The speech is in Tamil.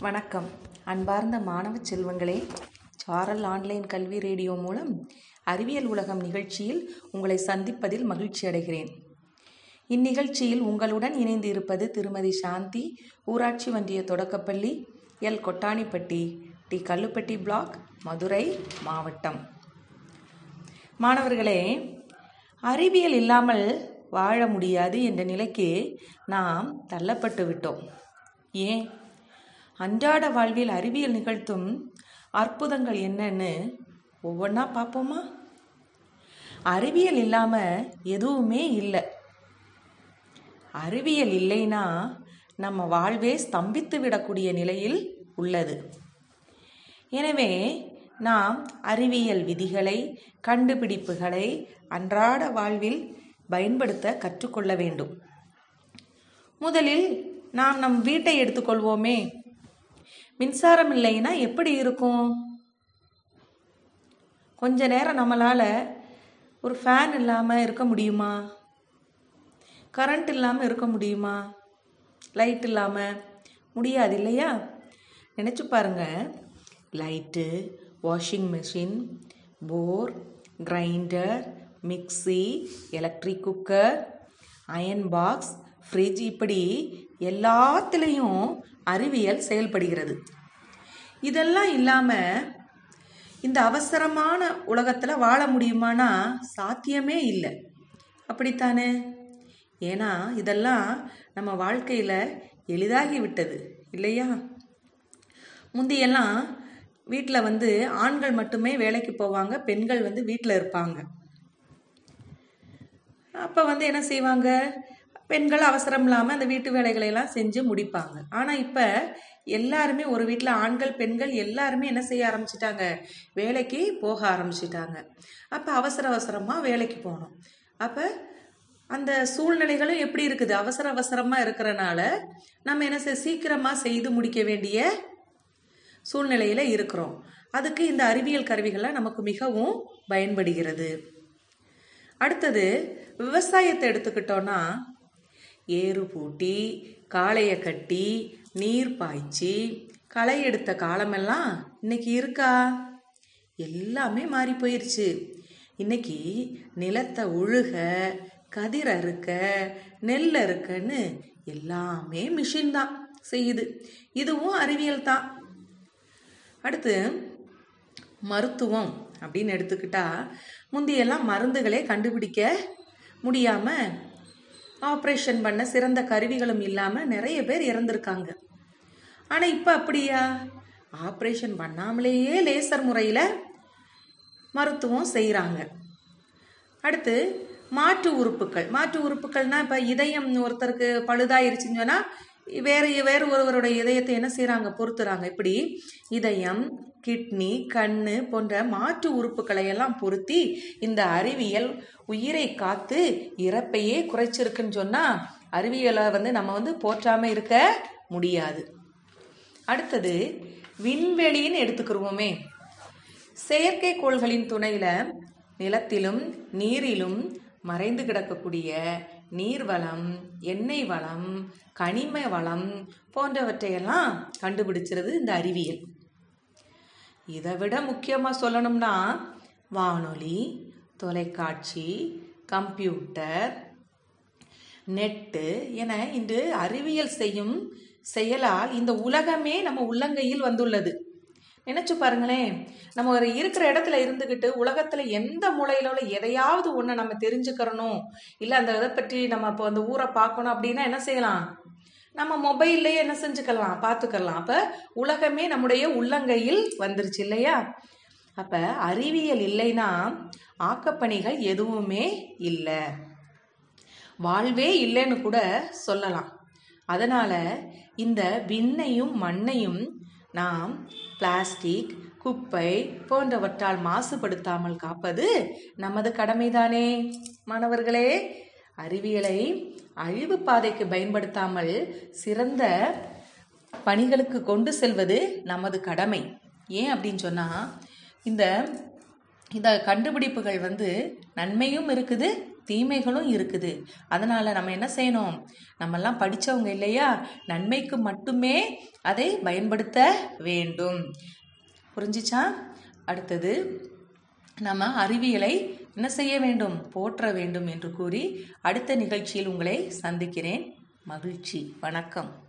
வணக்கம். அன்பார்ந்த மாணவ செல்வங்களே சாரல் ஆன்லைன் கல்வி ரேடியோ மூலம் அறிவியல் உலகம் நிகழ்ச்சியில் உங்களை சந்திப்பதில் மகிழ்ச்சி அடைகிறேன். இந்நிகழ்ச்சியில் உங்களுடன் இணைந்து இருப்பது திருமதி சாந்தி ஊராட்சி ஒன்றிய தொடக்கப்பள்ளி L. Kottanipatti T. Kallupatti block Madurai மாவட்டம். மாணவர்களே அறிவியல் இல்லாமல் வாழ முடியாது என்ற நிலைக்கு நாம் தள்ளப்பட்டு விட்டோம். ஏன்? அன்றாட வாழ்வில் அறிவியல் நிகழ்த்தும் அற்புதங்கள் என்னன்னு ஒவ்வொன்றா பார்ப்போமா? அறிவியல் இல்லாமல் எதுவுமே இல்லை. அறிவியல் இல்லைன்னா நம்ம வாழ்வே ஸ்தம்பித்து விடக்கூடிய நிலையில் உள்ளது. எனவே நாம் அறிவியல் விதிகளை கண்டுபிடிப்புகளை அன்றாட வாழ்வில் பயன்படுத்த கற்றுக்கொள்ள வேண்டும். முதலில் நாம் நம் வீட்டை எடுத்துக்கொள்வோமே. மின்சாரம் இல்லைன்னா எப்படி இருக்கும்? கொஞ்ச நேரம் நம்மளால் ஒரு ஃபேன் இல்லாமல் இருக்க முடியுமா? கரண்ட் இல்லாமல் இருக்க முடியுமா? லைட் இல்லாமல் முடியாது இல்லையா? நினச்சி பாருங்க. Light washing machine bore grinder mixie electric cooker iron box fridge இப்படி எல்லாத்துலேயும் அறிவியல் செயல்படுகிறது. இதெல்லாம் இல்லாமல் இந்த அவசரமான உலகத்தில் வாழ முடியுமானா சாத்தியமே இல்லை. அப்படித்தானே? ஏன்னா இதெல்லாம் நம்ம வாழ்க்கையில் எளிதாகி விட்டது இல்லையா? முந்தியெல்லாம் வீட்டில் வந்து ஆண்கள் மட்டுமே வேலைக்கு போவாங்க பெண்கள் வந்து வீட்டில் இருப்பாங்க. அப்போ வந்து என்ன செய்வாங்க? பெண்கள் அவசரம் இல்லாமல் அந்த வீட்டு வேலைகளை எல்லாம் செஞ்சு முடிப்பாங்க. ஆனால் இப்போ எல்லாருமே ஒரு வீட்டில் ஆண்கள் பெண்கள் எல்லாருமே என்ன செய்ய ஆரம்பிச்சிட்டாங்க? வேலைக்கு போக ஆரம்பிச்சிட்டாங்க. அப்போ அவசர அவசரமாக வேலைக்கு போகணும். அப்போ அந்த சூழ்நிலைகளும் எப்படி இருக்குது? அவசர அவசரமாக இருக்கிறனால நம்ம என்ன செய்ய சீக்கிரமாக செய்து முடிக்க வேண்டிய சூழ்நிலையில் இருக்கிறோம். அதுக்கு இந்த அறிவியல் கருவிகள்லாம் நமக்கு மிகவும் பயன்படுகிறது. அடுத்தது விவசாயத்தை எடுத்துக்கிட்டோன்னா ஏறு பூட்டி காளையை கட்டி நீர் பாய்ச்சி களை எடுத்த காலமெல்லாம் இன்னைக்கு இருக்கா? எல்லாமே மாறி போயிருச்சு. இன்னைக்கு நிலத்தை உழுக கதிர் அறுக்க நெல் அறுக்கன்னு எல்லாமே மிஷின் தான் செய்யுது. இதுவும் அறிவியல் தான். அடுத்து மருத்துவம் அப்படின்னு எடுத்துக்கிட்டா முந்தையெல்லாம் மருந்துகளே கண்டுபிடிக்க முடியாமல் ஆப்ரேஷன் பண்ண சிறந்த கருவிகளும் இல்லாமல் நிறைய பேர் இறந்துருக்காங்க. ஆனால் இப்போ அப்படியா? ஆப்ரேஷன் பண்ணாமலேயே லேசர் முறையில் மருத்துவம் செய்கிறாங்க அடுத்து மாற்று உறுப்புகள். மாற்று உறுப்புகள்னா இப்போ இதயம் ஒருத்தருக்கு பழுதாயிருச்சுன்னு சொன்னால் வேறு வேறு ஒருவருடைய இதயத்தை என்ன செய்கிறாங்க பொறுத்துறாங்க இப்படி இதயம் கிட்னி கண்ணு போன்ற மாற்று உறுப்புகளை எல்லாம் பொருத்தி இந்த அறிவியல் உயிரை காத்து இறப்பையே குறைச்சிருக்குன்னு சொன்னால் அறிவியலை வந்து நம்ம வந்து போற்றாமல் இருக்க முடியாது. அடுத்தது விண்வெளின்னு எடுத்துக்கிருவோமே. செயற்கைக்கோள்களின் துணையில் நிலத்திலும் நீரிலும் மறைந்து கிடக்கக்கூடிய நீர்வளம் எண்ணெய் வளம் கனிம வளம் போன்றவற்றையெல்லாம் கண்டுபிடிச்சிருது இந்த அறிவியல். இதை விட முக்கியமாக சொல்லணும்னா வானொலி தொலைக்காட்சி கம்ப்யூட்டர் நெட்டு என இன்று அறிவியல் செய்யும் செயலால் இந்த உலகமே நம்ம உள்ளங்கையில் வந்துள்ளது. நினைச்சு பாருங்களேன். நம்ம ஒரு இருக்கிற இடத்துல இருந்துக்கிட்டு உலகத்துல எந்த மூலையில உள்ள எதையாவது ஒண்ணு நம்ம தெரிஞ்சுக்கிறணும். இல்லை அந்த இதை பற்றி நம்ம இப்போ அந்த ஊரை பார்க்கணும் அப்படின்னா என்ன செய்யலாம்? நம்ம மொபைல்லையே என்ன செஞ்சுக்கலாம்? பார்த்துக்கலாம். அப்போ உலகமே நம்முடைய உள்ளங்கையில் வந்துருச்சு இல்லையா? அப்போ அறிவியல் இல்லைன்னா ஆக்கப்பணிகள் எதுவுமே இல்லை. வாழ்வே இல்லைன்னு கூட சொல்லலாம். அதனால் இந்த விண்ணையும் மண்ணையும் நாம் பிளாஸ்டிக் குப்பை போன்றவற்றால் மாசுபடுத்தாமல் காப்பது நமது கடமைதானே. மாணவர்களே அறிவியலை அழிவு பாதைக்கு பயன்படுத்தாமல் சிறந்த பணிகளுக்கு கொண்டு செல்வது நமது கடமை. ஏன் அப்படின்னு சொன்னால் இந்த இந்த கண்டுபிடிப்புகள் வந்து நன்மையும் இருக்குது தீமைகளும் இருக்குது. அதனால் நம்ம என்ன செய்யணும்? நம்மெல்லாம் படித்தவங்க இல்லையா? நன்மைக்கு மட்டுமே அதை பயன்படுத்த வேண்டும். புரிஞ்சிச்சா? அடுத்தது நம்ம அறிவியலை என்ன செய்ய வேண்டும்? போற்ற வேண்டும் என்று கூறி அடுத்த நிகழ்ச்சியில் உங்களை சந்திக்கிறேன். மகிழ்ச்சி. வணக்கம்.